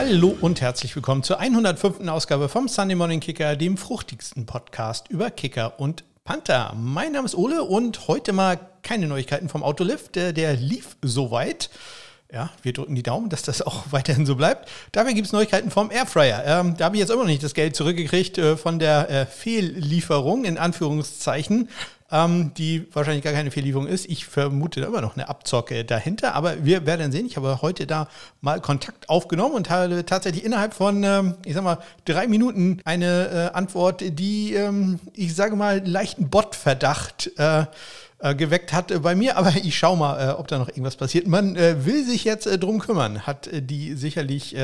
Hallo und herzlich willkommen zur 105. Ausgabe vom Sunday Morning Kicker, dem fruchtigsten Podcast über Kicker und Panther. Mein Name ist Ole und heute mal keine Neuigkeiten vom Autolift. Der, der lief soweit. Ja, wir drücken die Daumen, dass das auch weiterhin so bleibt. Dafür gibt es Neuigkeiten vom Airfryer. Ähm, da habe ich jetzt immer noch nicht das Geld zurückgekriegt äh, von der äh, Fehllieferung, in Anführungszeichen ähm, die wahrscheinlich gar keine Fehllieferung ist. Ich vermute immer noch eine Abzocke dahinter, aber wir werden sehen. Ich habe heute da mal Kontakt aufgenommen und habe tatsächlich innerhalb von, ähm, ich sag mal, drei Minuten eine äh, Antwort, die, ähm, ich sage mal, leichten Bot-Verdacht äh, äh, geweckt hat bei mir, aber ich schaue mal, äh, ob da noch irgendwas passiert. Man äh, will sich jetzt drum kümmern, hat die sicherlich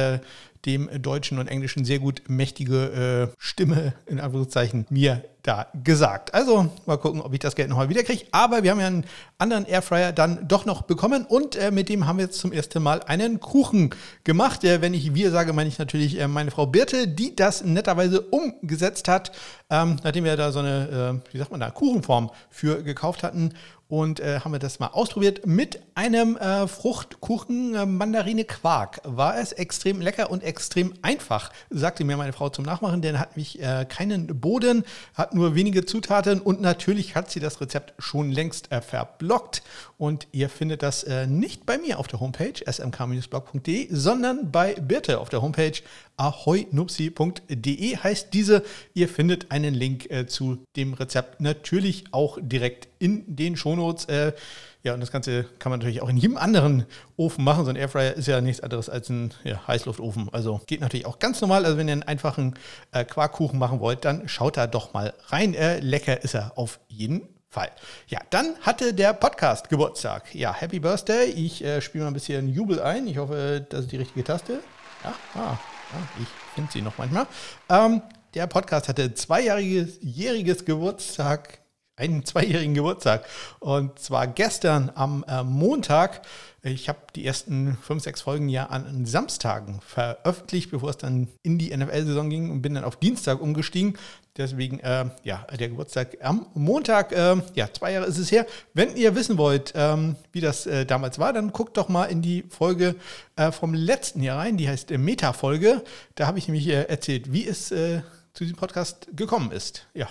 dem Deutschen und Englischen sehr gut mächtige Stimme in Anführungszeichen mir da gesagt. Also mal gucken, ob ich das Geld nochmal wiederkriege. Aber wir haben ja einen anderen Airfryer dann doch noch bekommen und äh, mit dem haben wir jetzt zum ersten Mal einen Kuchen gemacht. Äh, wenn ich wir sage, meine ich natürlich äh, meine Frau Birte, die das netterweise umgesetzt hat, ähm, nachdem wir da so eine, äh, wie sagt man da, Kuchenform für gekauft hatten und äh, haben wir das mal ausprobiert mit einem äh, Fruchtkuchen äh, Mandarine Quark. War es extrem lecker und extrem einfach, sagte mir meine Frau zum Nachmachen, denn hat mich äh, keinen Boden, hat nur wenige Zutaten und natürlich hat sie das Rezept schon längst äh, verblockt. Und ihr findet das äh, nicht bei mir auf der Homepage smk-blog.de, sondern bei Birte auf der Homepage ahoynupsi.de heißt diese. Ihr findet einen Link äh, zu dem Rezept natürlich auch direkt in den Shownotes. Äh, ja, und das Ganze kann man natürlich auch in jedem anderen Ofen machen. So ein Airfryer ist ja nichts anderes als ein ja, Heißluftofen. Also geht natürlich auch ganz normal. Also wenn ihr einen einfachen äh, Quarkkuchen machen wollt, dann schaut da doch mal rein. Äh, lecker ist er auf jeden Fall. Ja, dann hatte der Podcast Geburtstag. Ja, Happy Birthday. Ich äh, spiele mal ein bisschen Jubel ein. Ich hoffe, das ist die richtige Taste. Ja, ah, ich finde sie noch manchmal. Ähm, der Podcast hatte zweijähriges jähriges Geburtstag einen zweijährigen Geburtstag. Und zwar gestern am äh, Montag. Ich habe die ersten fünf, sechs Folgen ja an Samstagen veröffentlicht, bevor es dann in die NFL-Saison ging und bin dann auf Dienstag umgestiegen. Deswegen, äh, ja, der Geburtstag am Montag, äh, ja, zwei Jahre ist es her. Wenn ihr wissen wollt, ähm, wie das äh, damals war, dann guckt doch mal in die Folge äh, vom letzten Jahr rein, die heißt äh, Meta-Folge. Da habe ich nämlich äh, erzählt, wie es zu diesem Podcast gekommen ist. Ja,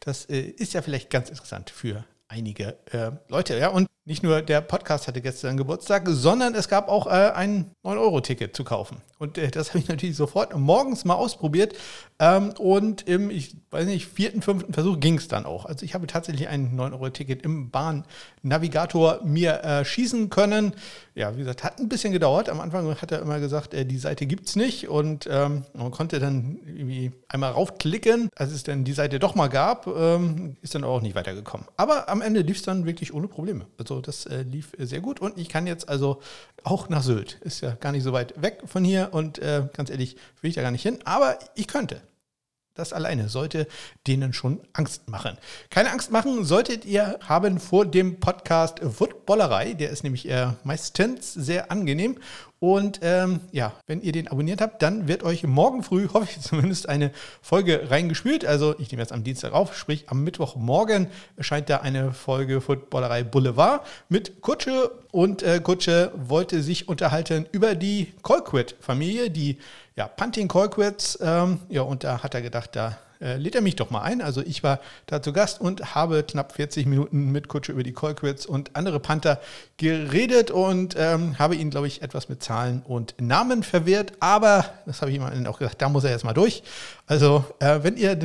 das äh, ist ja vielleicht ganz interessant für einige äh, Leute. Ja, und nicht nur der Podcast hatte gestern Geburtstag, sondern es gab auch äh, ein 9-Euro-Ticket zu kaufen. Und äh, das habe ich natürlich sofort morgens mal ausprobiert. Ähm, und im, ich weiß nicht, vierten, fünften Versuch ging es dann auch. Also ich habe tatsächlich ein 9-Euro-Ticket im Bahn-Navigator mir äh, schießen können. Ja, wie gesagt, hat ein bisschen gedauert. Am Anfang hat er immer gesagt, äh, die Seite gibt es nicht. Und ähm, man konnte dann irgendwie einmal raufklicken. Als es dann die Seite doch mal gab, ähm, ist dann auch nicht weitergekommen. Aber am Ende lief es dann wirklich ohne Probleme. Also das äh, lief sehr gut und ich kann jetzt also auch nach Sylt. Ist ja gar nicht so weit weg von hier und äh, ganz ehrlich, will ich da gar nicht hin, aber ich könnte. Das alleine sollte denen schon Angst machen. Keine Angst machen solltet ihr haben vor dem Podcast Footballerei. Der ist nämlich äh, meistens sehr angenehm. Und ähm, ja, wenn ihr den abonniert habt, dann wird euch morgen früh, hoffe ich zumindest, eine Folge reingespült. Also ich nehme jetzt am Dienstag auf, sprich am Mittwochmorgen erscheint da eine Folge Footballerei Boulevard mit Kutsche. Und äh, Kutsche wollte sich unterhalten über die Colquitt-Familie, die ja, Punting Colquitts. Ähm, ja, und da hat er gedacht, da äh, lädt er mich doch mal ein. Also ich war da zu Gast und habe knapp 40 Minuten mit Kutsche über die Colquitts und andere Panther geredet und ähm, habe ihn, glaube ich, etwas mit Zahlen und Namen verwehrt. Aber, das habe ich ihm auch gesagt, da muss er jetzt mal durch. Also, äh, wenn ihr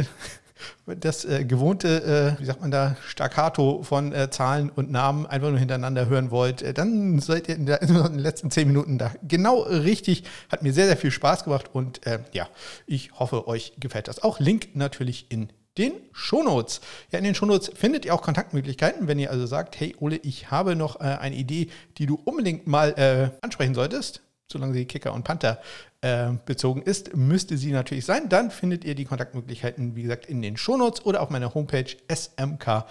das äh, gewohnte, äh, wie sagt man da, Staccato von äh, Zahlen und Namen einfach nur hintereinander hören wollt, äh, dann seid ihr in, der, in, den letzten zehn Minuten da genau richtig. Hat mir sehr, sehr viel Spaß gemacht und äh, ja, ich hoffe, euch gefällt das auch. Link natürlich in den Shownotes. Ja, in den Shownotes findet ihr auch Kontaktmöglichkeiten, wenn ihr also sagt, hey Ole, ich habe noch äh, eine Idee, die du unbedingt mal ansprechen solltest solange sie Kicker und Panther äh, bezogen ist, müsste sie natürlich sein. Dann findet ihr die Kontaktmöglichkeiten, wie gesagt, in den Shownotes oder auf meiner Homepage smk-blog.de.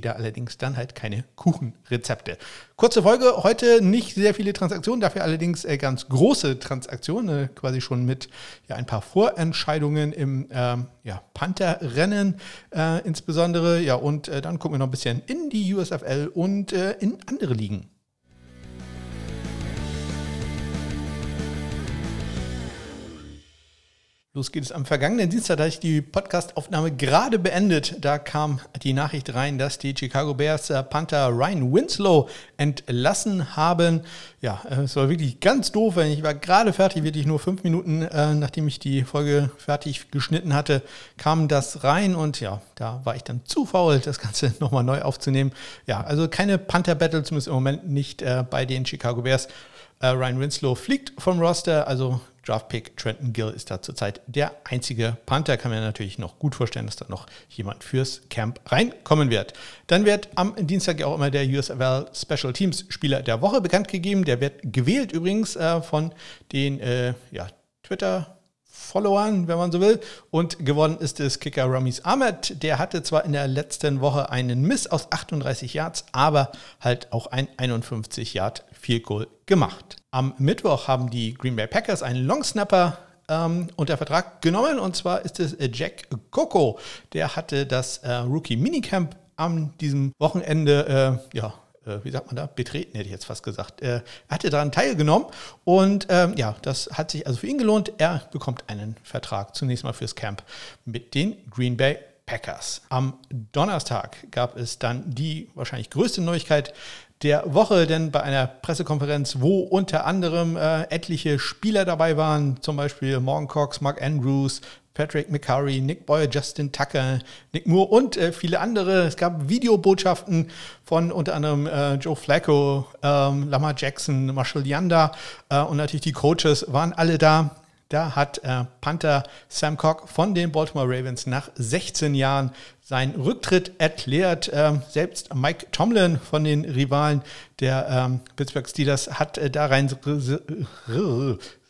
Da allerdings dann halt keine Kuchenrezepte. Kurze Folge, heute nicht sehr viele Transaktionen, dafür allerdings äh, ganz große Transaktionen, äh, quasi schon mit ja, ein paar Vorentscheidungen im ähm, ja, Panther-Rennen äh, insbesondere. Ja, und äh, dann gucken wir noch ein bisschen in die USFL und äh, in andere Ligen. Los geht es am vergangenen Dienstag, da ich die Podcast-Aufnahme gerade beendet. Da kam die Nachricht rein, dass die Chicago Bears äh, Panther Ryan Winslow entlassen haben. Ja, äh, es war wirklich ganz doof, ich war gerade fertig, wirklich nur fünf Minuten, äh, nachdem ich die Folge fertig geschnitten hatte, kam das rein und ja, da war ich dann zu faul, das Ganze nochmal neu aufzunehmen. Ja, also keine Panther-Battle, zumindest im Moment nicht bei den Chicago Bears. Ryan Winslow fliegt vom Roster, also Draftpick Trenton Gill ist da zurzeit der einzige Panther. Kann mir natürlich noch gut vorstellen, dass da noch jemand fürs Camp reinkommen wird. Dann wird am Dienstag ja auch immer der USFL Special Teams Spieler der Woche bekannt gegeben. Der wird gewählt übrigens äh, von den äh, ja, Twitter- Followern, wenn man so will. Und geworden ist es Kicker Ramis Ahmed. Der hatte zwar in der letzten Woche einen Miss aus 38 Yards, aber halt auch ein 51 Yard Field Goal gemacht. Am Mittwoch haben die Green Bay Packers einen Longsnapper ähm, unter Vertrag genommen und zwar ist es äh, Jack Coco. Der hatte das äh, Rookie Minicamp an diesem Wochenende äh, ja, äh, wie sagt man da, betreten, hätte ich jetzt fast gesagt. Äh, er hatte daran teilgenommen und ähm, ja, das hat sich also für ihn gelohnt. Er bekommt einen Vertrag zunächst mal fürs Camp mit den Green Bay Packers. Am Donnerstag gab es dann die wahrscheinlich größte Neuigkeit der Woche, denn bei einer Pressekonferenz, wo unter anderem äh, etliche Spieler dabei waren, zum Beispiel Morgan Cox, Mark Andrews, Patrick McCurry, Nick Boyer, Justin Tucker, Nick Moore und äh, viele andere. Es gab Videobotschaften von unter anderem äh, Joe Flacco, ähm, Lamar Jackson, Marshall Yanda äh, und natürlich die Coaches waren alle da. Da hat äh, Panther Sam Cock von den Baltimore Ravens nach 16 Jahren seinen Rücktritt erklärt. Ähm, selbst Mike Tomlin von den Rivalen der ähm, Pittsburgh Steelers hat äh, da rein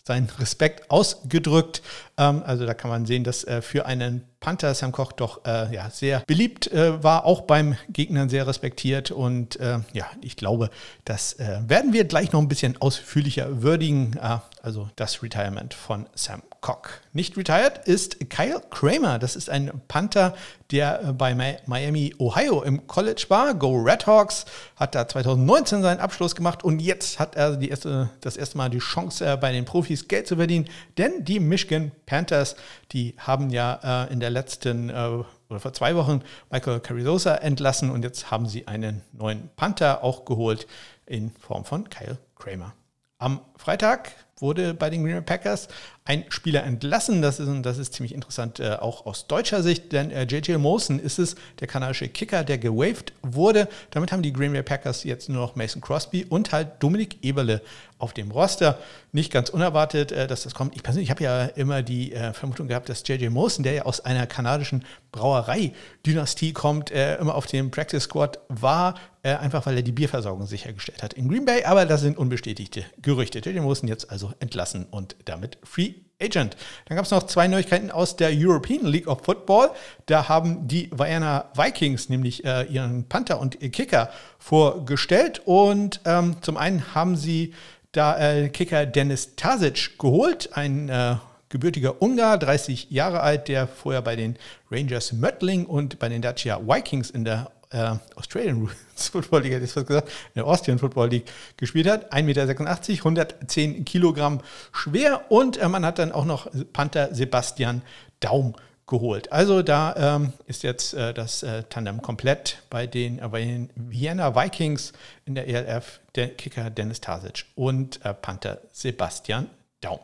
seinen Respekt ausgedrückt. Ähm, also da kann man sehen, dass äh, für einen Panther Sam Koch doch äh, ja, sehr beliebt äh, war, auch beim Gegnern sehr respektiert. Und äh, ja, ich glaube, das äh, werden wir gleich noch ein bisschen ausführlicher würdigen. Äh, also das Retirement von Sam Koch. Nicht retired ist Kyle Kramer. Das ist ein Panther, der äh, bei Miami, Ohio im College war. Go Red Hawks hat da 2019 seinen Abschluss gemacht und jetzt hat er erste, das erste Mal die Chance, bei den Profis Geld zu verdienen. Denn die Michigan Panthers, die haben ja äh, in der letzten äh, oder vor zwei Wochen Michael Carrizosa entlassen und jetzt haben sie einen neuen Panther auch geholt in Form von Kyle Kramer. Am Freitag wurde bei den Green Bay Packers ein Spieler entlassen. Das ist, das ist ziemlich interessant, äh, auch aus deutscher Sicht, denn äh, JJ Molson ist es, der kanadische Kicker, der gewaved wurde. Damit haben die Green Bay Packers jetzt nur noch Mason Crosby und halt Dominik Eberle auf dem Roster. Nicht ganz unerwartet, äh, dass das kommt. Ich persönlich habe ja immer die äh, Vermutung gehabt, dass JJ Molson, der ja aus einer kanadischen Brauerei-Dynastie kommt, äh, immer auf dem Practice Squad war, äh, einfach weil er die Bierversorgung sichergestellt hat in Green Bay. Aber das sind unbestätigte Gerüchte. JJ Molson jetzt also entlassen und damit Free Agent. Dann gab es noch zwei Neuigkeiten aus der European League of Football. Da haben die Vienna Vikings nämlich äh, ihren Panther und Kicker vorgestellt. Und ähm, zum einen haben sie da äh, Kicker Dennis Tasic geholt, ein äh, gebürtiger Ungar, 30 Jahre alt, der vorher bei den Rangers Möttling und bei den Dacia Vikings in der äh, Australian Football League, hätte ich gesagt, in der Austrian Football League gespielt hat. 1,86 Meter, 110 Kilogramm schwer und äh, man hat dann auch noch Panther Sebastian Daum geholt. Also da ähm, ist jetzt äh, das äh, Tandem komplett bei den, äh, bei den Vienna Vikings in der ELF, der Kicker Dennis Tasic und äh, Panther Sebastian Daum.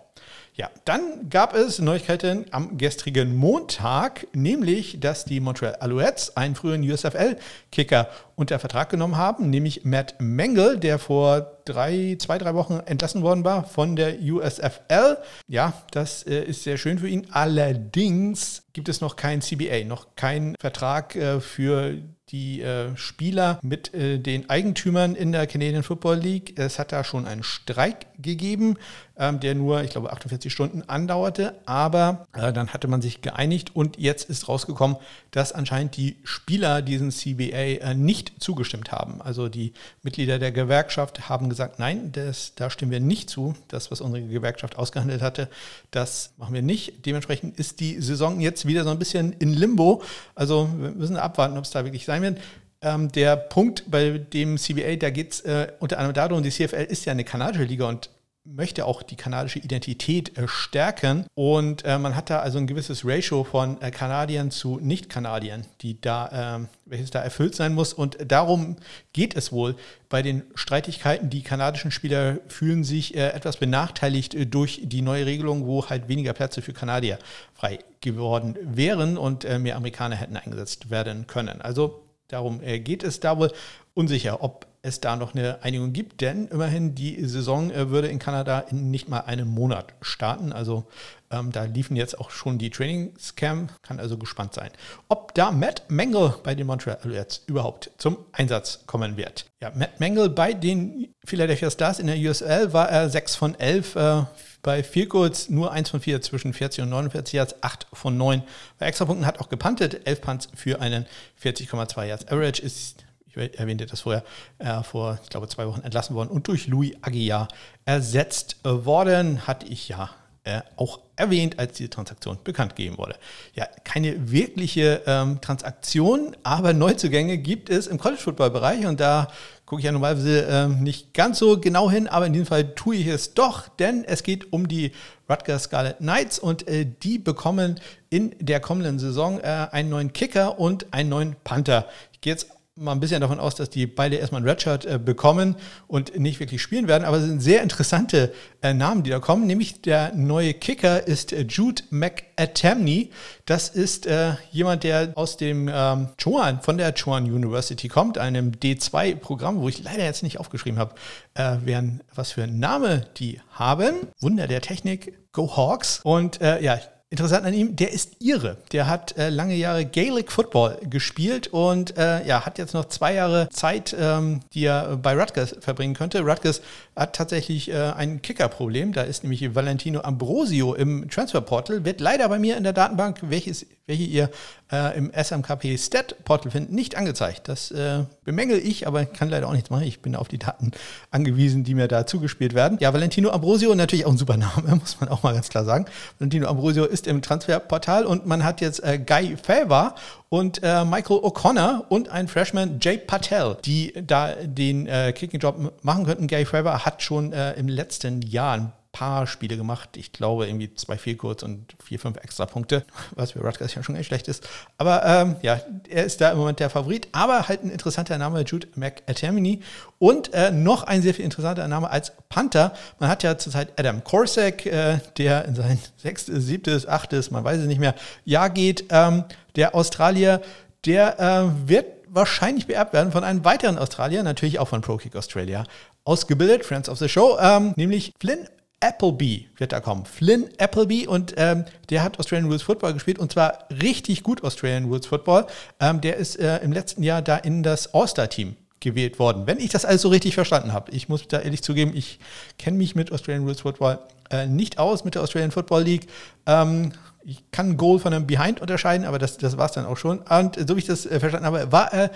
Ja, dann gab es Neuigkeiten am gestrigen Montag, nämlich, dass die Montreal Alouettes einen früheren USFL-Kicker unter Vertrag genommen haben, nämlich Matt Mengel, der vor drei, zwei, drei Wochen entlassen worden war von der USFL. Ja, das äh, ist sehr schön für ihn. Allerdings gibt es noch kein CBA, noch kein Vertrag äh, für die äh, Spieler mit äh, den Eigentümern in der Canadian Football League. Es hat da schon einen Streik gegeben, ähm, der nur, ich glaube, 48 Stunden andauerte. Aber äh, dann hatte man sich geeinigt und jetzt ist rausgekommen, dass anscheinend die Spieler diesen CBA äh, nicht zugestimmt haben. Also die Mitglieder der Gewerkschaft haben gesagt, nein, das, da stimmen wir nicht zu. Das, was unsere Gewerkschaft ausgehandelt hatte, das machen wir nicht. Dementsprechend ist die Saison jetzt wieder so ein bisschen in Limbo. Also wir müssen abwarten, ob es da wirklich sein wird. Ähm, der Punkt bei dem CBA, da geht es äh, unter anderem darum, die CFL ist ja eine kanadische Liga und möchte auch die kanadische Identität äh, stärken. Und äh, man hat da also ein gewisses Ratio von äh, Kanadiern zu Nicht-Kanadiern, die ähm, welches da erfüllt sein muss. Und darum geht es wohl bei den Streitigkeiten. Die kanadischen Spieler fühlen sich äh, etwas benachteiligt äh, durch die neue Regelung, wo halt weniger Plätze für Kanadier frei geworden wären und äh, mehr Amerikaner hätten eingesetzt werden können. Also darum geht es da wohl unsicher, ob es da noch eine Einigung gibt, denn immerhin die Saison äh, würde in Kanada in nicht mal einem Monat starten. Also ähm, da liefen jetzt auch schon die Trainingscam, kann also gespannt sein, ob da Matt Mengel bei den Montreal Alouettes überhaupt zum Einsatz kommen wird. Ja, Matt Mengel bei den Philadelphia Stars in der USL war er 6 von 11. Äh, bei Field Goals nur 1 von 4 zwischen 40 und 49 Yards, 8 von 9. Bei Extrapunkten hat auch gepantet, 11 Punts für einen 40,2 Yards Average ist erwähnte das vorher, äh, vor, ich glaube, zwei Wochen entlassen worden und durch Louis Aguiar ersetzt worden, hatte ich ja äh, auch erwähnt, als diese Transaktion bekannt gegeben wurde. Ja, keine wirkliche ähm, Transaktion, aber Neuzugänge gibt es im College-Football-Bereich und da gucke ich ja normalerweise äh, nicht ganz so genau hin, aber in diesem Fall tue ich es doch, denn es geht um die Rutgers Scarlet Knights und äh, die bekommen in der kommenden Saison äh, einen neuen Kicker und einen neuen Panther. Ich gehe jetzt mal ein bisschen davon aus, dass die beide erstmal ein Redshirt äh, bekommen und nicht wirklich spielen werden. Aber es sind sehr interessante äh, Namen, die da kommen. Nämlich der neue Kicker ist äh, Jude McAtamney. Das ist äh, jemand, der aus dem ähm, Chuan, von der Chuan University kommt, einem D2-Programm, wo ich leider jetzt nicht aufgeschrieben habe, äh, wären, was für einen Name die haben. Wunder der Technik, Go Hawks. Und äh, ja, Interessant an ihm, der ist Ire. Der hat äh, lange Jahre Gaelic Football gespielt und äh, ja, hat jetzt noch zwei Jahre Zeit, ähm, die er bei Rutgers verbringen könnte. Rutgers hat tatsächlich äh, ein Kicker-Problem. Da ist nämlich Valentino Ambrosio im Transferportal, wird leider bei mir in der Datenbank, welches, welche ihr äh, im SMKP Stat Portal findet, nicht angezeigt. Das äh, bemängel ich, aber kann leider auch nichts machen. Ich bin auf die Daten angewiesen, die mir da zugespielt werden. Ja, Valentino Ambrosio, natürlich auch ein super Name, muss man auch mal ganz klar sagen. Valentino Ambrosio ist im Transferportal und man hat jetzt äh, Guy Favor und äh, Michael O'Connor und ein Freshman Jay Patel, die da den äh, Kicking-Job machen könnten. Gary Faber hat schon äh, im letzten Jahr ein paar Spiele gemacht. Ich glaube irgendwie zwei viel kurz und vier, fünf extra Punkte, was für Rutgers ja schon echt schlecht ist. Aber ähm, ja, er ist da im Moment der Favorit, aber halt ein interessanter Name, Jude McAtermini. Und äh, noch ein sehr viel interessanter Name als Panther. Man hat ja zurzeit Adam Korsak, äh, der in sein sechstes, siebtes, achtes, man weiß es nicht mehr, Jahr geht. Ähm, der Australier, der äh, wird wahrscheinlich beerbt werden von einem weiteren Australier, natürlich auch von ProKick Australia, ausgebildet, Friends of the Show, ähm, nämlich Flynn Appleby wird da kommen. Flynn Appleby und ähm, der hat Australian Rules Football gespielt und zwar richtig gut Australian Rules Football. Ähm, der ist äh, im letzten Jahr da in das All-Star-Team gewählt worden, wenn ich das alles so richtig verstanden habe. Ich muss da ehrlich zugeben, ich kenne mich mit Australian Rules Football äh, nicht aus, mit der Australian Football League. Ähm, ich kann Goal von einem Behind unterscheiden, aber das, das war es dann auch schon. Und so wie ich das äh, verstanden habe, war er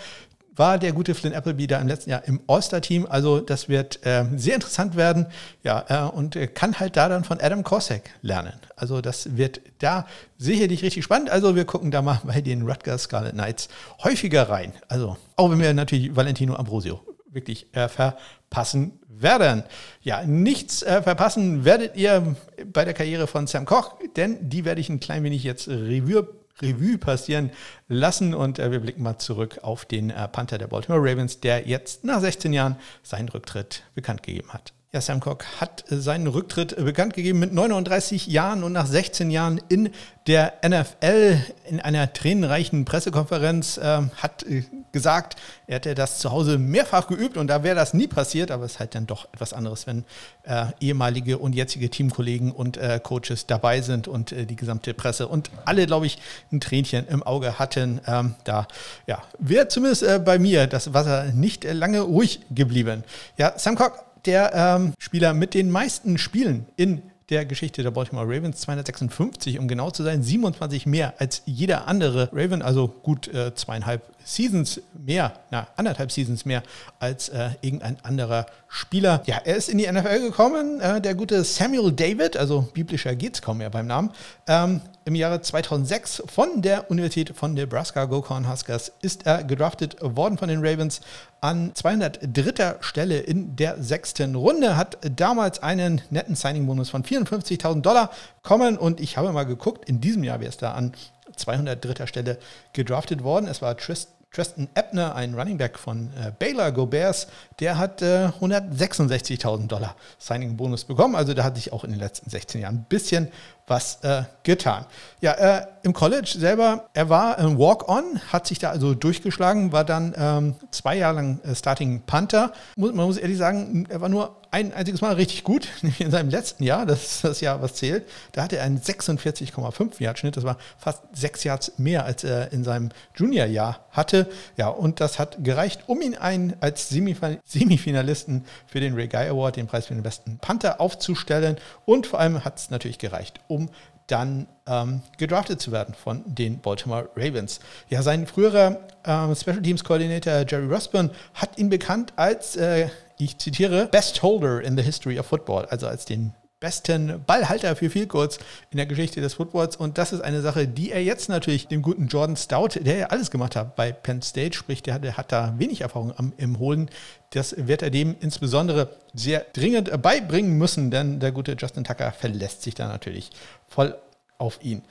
war der gute Flynn Appleby da im letzten Jahr im All-Star-Team. Also das wird äh, sehr interessant werden. Ja, äh, und kann halt da dann von Adam Kosek lernen. Also das wird da sicherlich richtig spannend. Also wir gucken da mal bei den Rutgers Scarlet Knights häufiger rein. Also auch wenn wir natürlich Valentino Ambrosio wirklich äh, verpassen werden. Ja, nichts äh, verpassen werdet ihr bei der Karriere von Sam Koch, denn die werde ich ein klein wenig jetzt Revue Revue passieren lassen und äh, wir blicken mal zurück auf den äh, Panther der Baltimore Ravens, der jetzt nach 16 Jahren seinen Rücktritt bekannt gegeben hat. Ja, Sam Cock hat seinen Rücktritt bekannt gegeben mit 39 Jahren und nach 16 Jahren in der NFL in einer tränenreichen Pressekonferenz äh, hat äh, gesagt, er hätte das zu Hause mehrfach geübt und da wäre das nie passiert, aber es ist halt dann doch etwas anderes, wenn äh, ehemalige und jetzige Teamkollegen und äh, Coaches dabei sind und äh, die gesamte Presse und alle, glaube ich, ein Tränchen im Auge hatten. Ähm, da ja, wäre zumindest äh, bei mir das Wasser nicht lange ruhig geblieben. Ja, Sam Cock der ähm, Spieler mit den meisten Spielen in der Geschichte der Baltimore Ravens, 256, um genau zu sein, 27 mehr als jeder andere Raven, also gut äh, zweieinhalb Seasons mehr, na, anderthalb Seasons mehr als äh, irgendein anderer Spieler. Ja, er ist in die NFL gekommen, äh, der gute Samuel David, also biblischer geht es kaum mehr beim Namen, ähm, im Jahre 2006 von der Universität von Nebraska Gokon Huskers ist er gedraftet worden von den Ravens an 203. Stelle in der sechsten Runde, hat damals einen netten Signing-Bonus von 54.000 Dollar kommen und ich habe mal geguckt, in diesem Jahr wäre es da an 203. Stelle gedraftet worden. Es war Tristan Ebner, ein Running Back von äh, Baylor Go Bears, der hat äh, 166.000 Dollar Signing-Bonus bekommen. Also da hat sich auch in den letzten 16 Jahren ein bisschen was äh, getan. Ja, äh, im College selber, er war ein Walk-On, hat sich da also durchgeschlagen, war dann ähm, zwei Jahre lang äh, Starting Panther. man muss ehrlich sagen, er war nur ein einziges Mal richtig gut, nämlich in seinem letzten Jahr, das ist das Jahr, was zählt. Da hatte er einen 46,5 Yard Schnitt, das war fast sechs Yards mehr, als er in seinem Junior-Jahr hatte. Ja, und das hat gereicht, um ihn ein, als Semifinalisten für den Ray Guy Award, den Preis für den besten Panther, aufzustellen. Und vor allem hat es natürlich gereicht, um um dann ähm, gedraftet zu werden von den Baltimore Ravens. Ja, sein früherer ähm, Special Teams Koordinator Jerry Rusburn hat ihn bekannt als, äh, ich zitiere, Best Holder in the History of Football, also als den besten Ballhalter für viel kurz in der Geschichte des Footballs. Und das ist eine Sache, die er jetzt natürlich dem guten Jordan Stout, der ja alles gemacht hat bei Penn State, sprich, der hat, der hat da wenig Erfahrung am, im Holen. Das wird er dem insbesondere sehr dringend beibringen müssen, denn der gute Justin Tucker verlässt sich da natürlich voll auf ihn.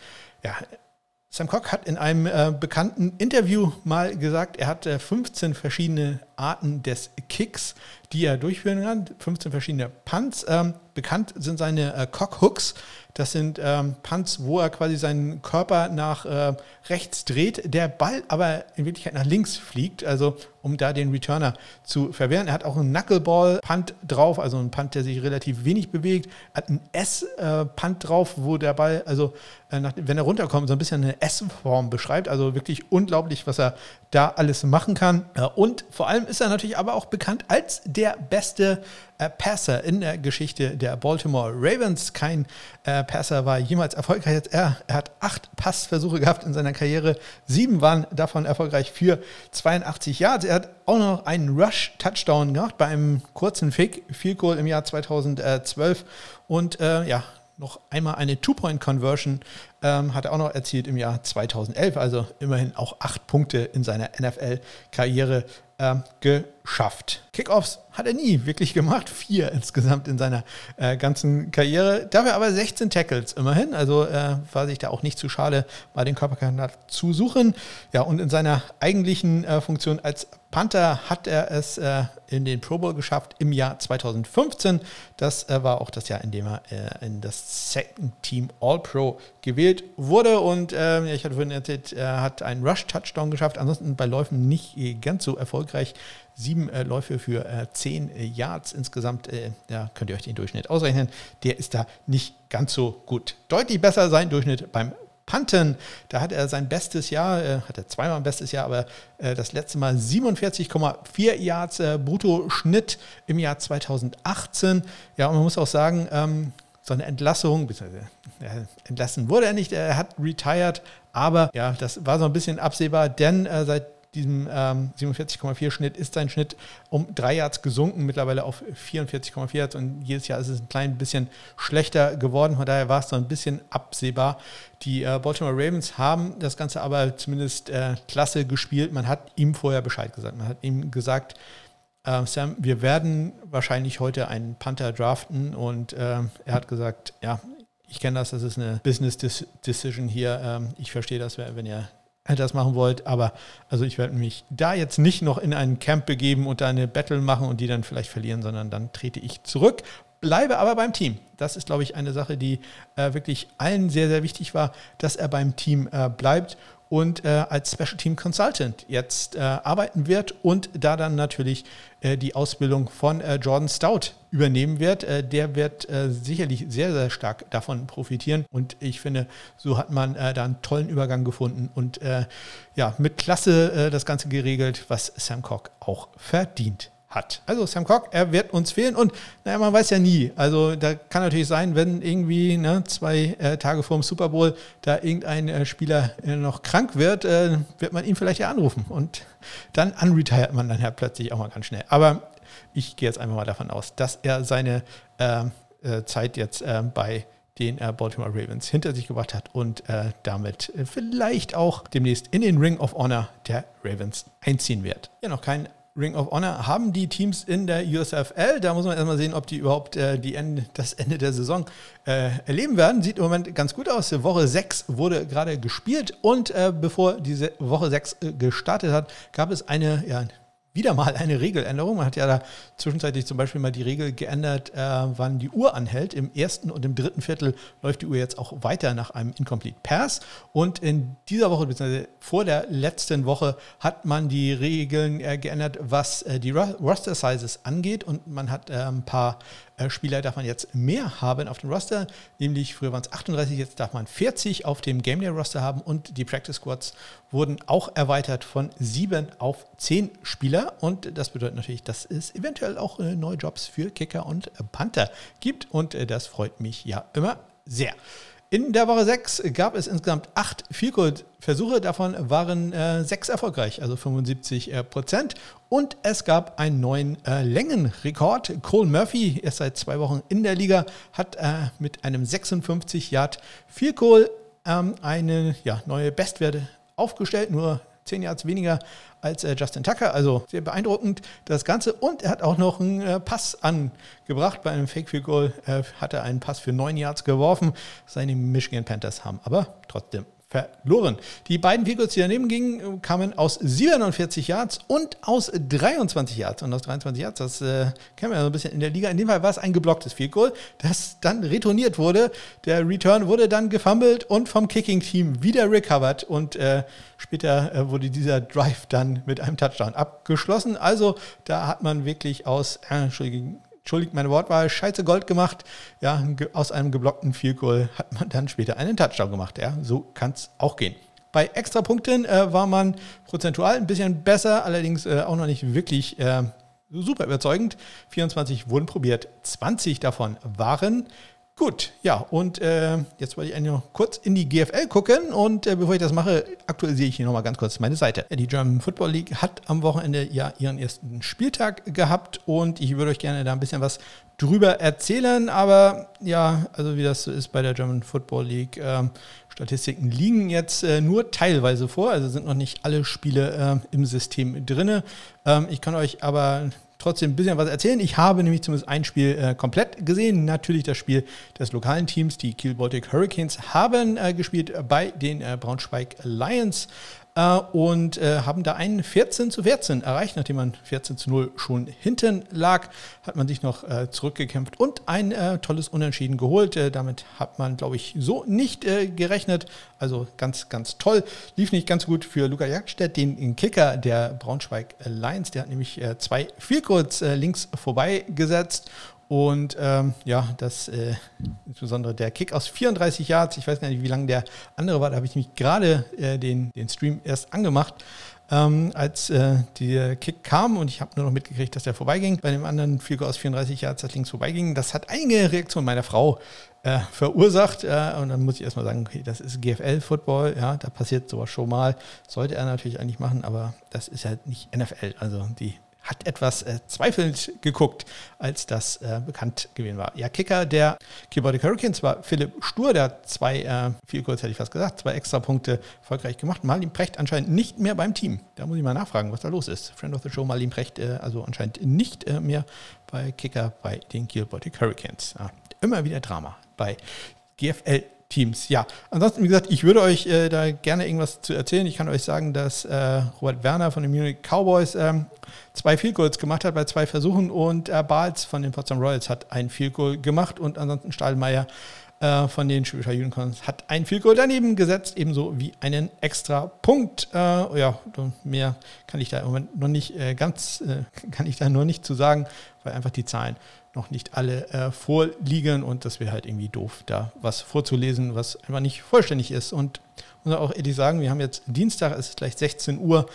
Ja, Sam Cock hat in einem äh, bekannten Interview mal gesagt, er hat äh, 15 verschiedene Arten des Kicks, die er durchführen kann, 15 verschiedene Punts. Ähm, bekannt sind seine äh, Cock Hooks. Das sind ähm, Punts, wo er quasi seinen Körper nach äh, rechts dreht, der Ball aber in Wirklichkeit nach links fliegt, also um da den Returner zu verwehren. Er hat auch einen Knuckleball-Punt drauf, also einen Punt, der sich relativ wenig bewegt. Er hat einen S-Punt drauf, wo der Ball, also äh, nach, wenn er runterkommt, so ein bisschen eine S-Form beschreibt. Also wirklich unglaublich, was er da alles machen kann. Äh, und vor allem ist er natürlich aber auch bekannt als der beste äh, Passer in der Geschichte der Baltimore Ravens. Kein äh, Passer war jemals erfolgreich er. Er hat acht Passversuche gehabt in seiner Karriere. Sieben waren davon erfolgreich für 82 Yards. Er hat auch noch einen Rush-Touchdown gemacht bei einem kurzen Fake Field Goal im Jahr 2012. Und äh, ja, noch einmal eine Two-Point-Conversion ähm, hat er auch noch erzielt im Jahr 2011. Also immerhin auch acht Punkte in seiner NFL-Karriere äh, geschafft. Kickoffs hat er nie wirklich gemacht, vier insgesamt in seiner äh, ganzen Karriere. Dafür aber 16 Tackles immerhin, also äh, war sich da auch nicht zu schade, mal den Körperkontakt zu suchen. Ja, und in seiner eigentlichen äh, Funktion als Panther hat er es äh, in den Pro Bowl geschafft im Jahr 2015. Das äh, war auch das Jahr, in dem er äh, in das Second Team All-Pro gewählt wurde. Und ähm, ich hatte vorhin erzählt, er hat einen Rush-Touchdown geschafft. Ansonsten bei Läufen nicht ganz so erfolgreich sieben äh, Läufe für äh, zehn äh, Yards insgesamt. Äh, da könnt ihr euch den Durchschnitt ausrechnen. Der ist da nicht ganz so gut. Deutlich besser sein Durchschnitt beim Panten. Da hat er sein bestes Jahr, äh, hat er zweimal ein bestes Jahr, aber äh, das letzte Mal 47,4 Yards Brutto-Schnitt im Jahr 2018. Ja, und man muss auch sagen, ähm, so eine Entlassung, beziehungsweise entlassen wurde er nicht, er hat retired, aber ja, das war so ein bisschen absehbar, denn seit diesem ähm, 47,4 Schnitt ist sein Schnitt um drei Yards gesunken, mittlerweile auf 44,4 Yards und jedes Jahr ist es ein klein bisschen schlechter geworden. Von daher war es so ein bisschen absehbar. Die äh, Baltimore Ravens haben das Ganze aber zumindest äh, klasse gespielt. Man hat ihm vorher Bescheid gesagt. Man hat ihm gesagt, äh, Sam, wir werden wahrscheinlich heute einen Panther draften und äh, er hat gesagt, ja, ich kenne das, das ist eine Business Decision hier. Ähm, ich verstehe das, wenn ihr das machen wollt. Aber also ich werde mich da jetzt nicht noch in ein Camp begeben und da eine Battle machen und die dann vielleicht verlieren, sondern dann trete ich zurück. Bleibe aber beim Team. Das ist, glaube ich, eine Sache, die äh, wirklich allen sehr, sehr wichtig war, dass er beim Team äh, bleibt und äh, als Special Team Consultant jetzt äh, arbeiten wird und da dann natürlich äh, die Ausbildung von äh, Jordan Stout übernehmen wird. Äh, der wird äh, sicherlich sehr, sehr stark davon profitieren und ich finde, so hat man da einen tollen Übergang gefunden und ja, mit Klasse das Ganze geregelt, was Sam Cock auch verdient hat. Also Sam Cock, er wird uns fehlen und naja, man weiß ja nie. Also da kann natürlich sein, wenn irgendwie ne, zwei äh, Tage vor dem Super Bowl da irgendein äh, Spieler äh, noch krank wird, äh, wird man ihn vielleicht ja anrufen und dann unretired man dann ja plötzlich auch mal ganz schnell. Aber ich gehe jetzt einfach mal davon aus, dass er seine ähm, äh, Zeit jetzt äh, bei den Baltimore Ravens hinter sich gebracht hat und damit vielleicht auch demnächst in den Ring of Honor der Ravens einziehen wird. Ja, noch kein Ring of Honor haben die Teams in der USFL. Da muss man erstmal sehen, ob die überhaupt äh, die Ende, das Ende der Saison äh, erleben werden. Sieht im Moment ganz gut aus. Woche 6 wurde gerade gespielt und äh, bevor diese Woche 6 äh, gestartet hat, gab es eine ja, wieder mal eine Regeländerung. Man hat ja da zwischenzeitlich zum Beispiel mal die Regel geändert, äh, wann die Uhr anhält. Im ersten und im dritten Viertel läuft die Uhr jetzt auch weiter nach einem Incomplete Pass. Und in dieser Woche, beziehungsweise vor der letzten Woche, hat man die Regeln äh, geändert, was äh, die Roster Sizes angeht. Und man hat äh, ein paar Spieler darf man jetzt mehr haben auf dem Roster, nämlich früher waren es 38, jetzt darf man 40 auf dem Game Day Roster haben. Und die Practice Squads wurden auch erweitert von 7 auf 10 Spieler. Und das bedeutet natürlich, dass es eventuell auch äh, neue Jobs für Kicker und Panther gibt. Und äh, das freut mich ja immer sehr. In der Woche 6 gab es insgesamt acht Vielkurt-Versuche, davon waren äh, sechs erfolgreich, also 75 äh, Prozent. Und es gab einen neuen äh, Längenrekord. Cole Murphy ist seit zwei Wochen in der Liga, hat äh, mit einem 56 Yard Vielkohl ähm, eine ja, neue Bestwerte aufgestellt, nur 10 Yards weniger als äh, Justin Tucker. Also sehr beeindruckend das Ganze. Und er hat auch noch einen äh, Pass angebracht. Bei einem Fake Field Goal äh, hat er einen Pass für 9 Yards geworfen. Seine Michigan Panthers haben aber trotzdem verloren. Die beiden Field die daneben gingen, kamen aus 47 Yards und aus 23 Yards. Und aus 23 Yards, das äh, kennen wir ja so ein bisschen in der Liga. In dem Fall war es ein geblocktes Field Goal, das dann retourniert wurde. Der Return wurde dann gefummelt und vom Kicking-Team wieder recovered. Und äh, später äh, wurde dieser Drive dann mit einem Touchdown abgeschlossen. Also da hat man wirklich aus, äh, Entschuldigung, entschuldigt meine Wortwahl, scheiße Gold gemacht. Ja, aus einem geblockten Field Goal hat man dann später einen Touchdown gemacht. Ja, so kann es auch gehen. Bei Extrapunkten äh, war man prozentual ein bisschen besser, allerdings äh, auch noch nicht wirklich äh, super überzeugend. 24 wurden probiert, 20 davon waren Gut, ja, und äh, jetzt wollte ich eigentlich noch kurz in die GFL gucken und äh, bevor ich das mache, aktualisiere ich hier nochmal ganz kurz meine Seite. Die German Football League hat am Wochenende ja ihren ersten Spieltag gehabt und ich würde euch gerne da ein bisschen was drüber erzählen, aber ja, also wie das so ist bei der German Football League, äh, Statistiken liegen jetzt äh, nur teilweise vor, also sind noch nicht alle Spiele äh, im System drin. Ähm, ich kann euch aber trotzdem ein bisschen was erzählen. Ich habe nämlich zumindest ein Spiel äh, komplett gesehen. Natürlich das Spiel des lokalen Teams. Die Kiel Baltic Hurricanes haben äh, gespielt bei den äh, Braunschweig Lions und äh, haben da einen 14 zu 14 erreicht, nachdem man 14 zu 0 schon hinten lag, hat man sich noch äh, zurückgekämpft und ein äh, tolles Unentschieden geholt. Äh, damit hat man, glaube ich, so nicht äh, gerechnet. Also ganz, ganz toll. Lief nicht ganz gut für Luca Jagdstedt, den Kicker der Braunschweig Lions. Der hat nämlich zwei viel kurz links vorbei gesetzt und ähm, ja, das äh, insbesondere der Kick aus 34 Yards, ich weiß gar nicht, wie lange der andere war, da habe ich mich gerade äh, den, den Stream erst angemacht, ähm, als äh, der Kick kam und ich habe nur noch mitgekriegt, dass der vorbeiging. Bei dem anderen Field aus 34 Yards, das links vorbeiging, das hat einige Reaktionen meiner Frau äh, verursacht. Äh, und dann muss ich erstmal sagen, okay, das ist GFL-Football, ja, da passiert sowas schon mal. Sollte er natürlich eigentlich machen, aber das ist halt nicht NFL. Also die hat etwas äh, zweifelnd geguckt, als das äh, bekannt gewesen war. Ja, Kicker der Keyboardic Hurricanes war Philipp Stur, der hat zwei, äh, viel kurz hätte ich fast gesagt, zwei extra Punkte erfolgreich gemacht. Marlin Precht anscheinend nicht mehr beim Team. Da muss ich mal nachfragen, was da los ist. Friend of the Show, Marlin Precht, äh, also anscheinend nicht äh, mehr bei Kicker bei den Kiel Baltic Hurricanes. Ja, immer wieder Drama bei GFL Teams. Ja, ansonsten, wie gesagt, ich würde euch äh, da gerne irgendwas zu erzählen. Ich kann euch sagen, dass äh, Robert Werner von den Munich Cowboys ähm, zwei Field Goals gemacht hat bei zwei Versuchen und äh, Bals von den Potsdam Royals hat ein Field Goal gemacht und ansonsten Stahlmeier äh, von den Schwäbischer Unicorns hat ein Field Goal daneben gesetzt, ebenso wie einen extra Punkt. Äh, ja, mehr kann ich da im Moment noch nicht äh, ganz, kann ich da noch nicht zu sagen, weil einfach die Zahlen noch nicht alle äh, vorliegen und das wäre halt irgendwie doof, da was vorzulesen, was einfach nicht vollständig ist. Und muss auch ehrlich sagen, wir haben jetzt Dienstag, es ist gleich 16 Uhr.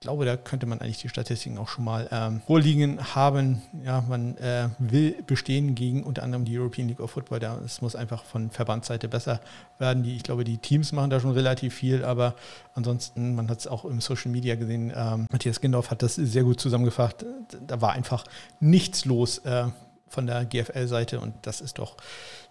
glaube, da könnte man eigentlich die Statistiken auch schon mal ähm, vorliegen haben. Ja, man äh, will bestehen gegen unter anderem die European League of Football. Es muss einfach von Verbandsseite besser werden. Die, ich glaube, die Teams machen da schon relativ viel, aber ansonsten, man hat es auch im Social Media gesehen, ähm, Matthias Gindorf hat das sehr gut zusammengefasst. Da war einfach nichts los äh, von der GFL-Seite und das ist doch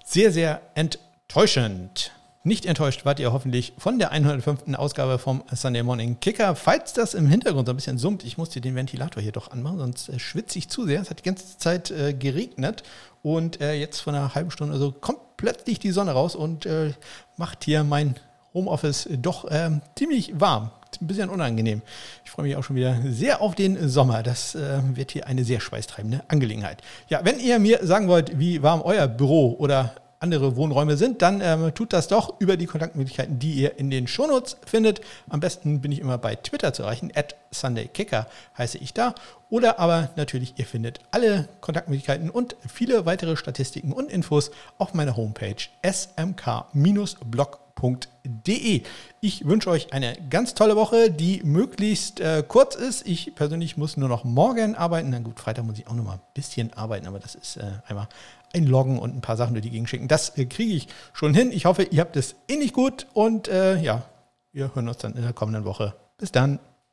sehr, sehr enttäuschend. Nicht enttäuscht wart ihr hoffentlich von der 105. Ausgabe vom Sunday Morning Kicker. Falls das im Hintergrund so ein bisschen summt, ich musste den Ventilator hier doch anmachen, sonst äh, schwitze ich zu sehr. Es hat die ganze Zeit äh, geregnet und äh, jetzt von einer halben Stunde also kommt plötzlich die Sonne raus und äh, macht hier mein Homeoffice doch ähm, ziemlich warm. Ein bisschen unangenehm. Ich freue mich auch schon wieder sehr auf den Sommer. Das äh, wird hier eine sehr schweißtreibende Angelegenheit. Ja, wenn ihr mir sagen wollt, wie warm euer Büro oder andere Wohnräume sind, dann ähm, tut das doch über die Kontaktmöglichkeiten, die ihr in den Shownotes findet. Am besten bin ich immer bei Twitter zu erreichen. At SundayKicker heiße ich da. Oder aber natürlich, ihr findet alle Kontaktmöglichkeiten und viele weitere Statistiken und Infos auf meiner Homepage smk-blog.de. Ich wünsche euch eine ganz tolle Woche, die möglichst äh, kurz ist. Ich persönlich muss nur noch morgen arbeiten. Na gut, Freitag muss ich auch noch mal ein bisschen arbeiten, aber das ist äh, einmal einloggen und ein paar Sachen durch die Gegend schicken. Das äh, kriege ich schon hin. Ich hoffe, ihr habt es ähnlich gut und äh, ja, wir hören uns dann in der kommenden Woche. Bis dann.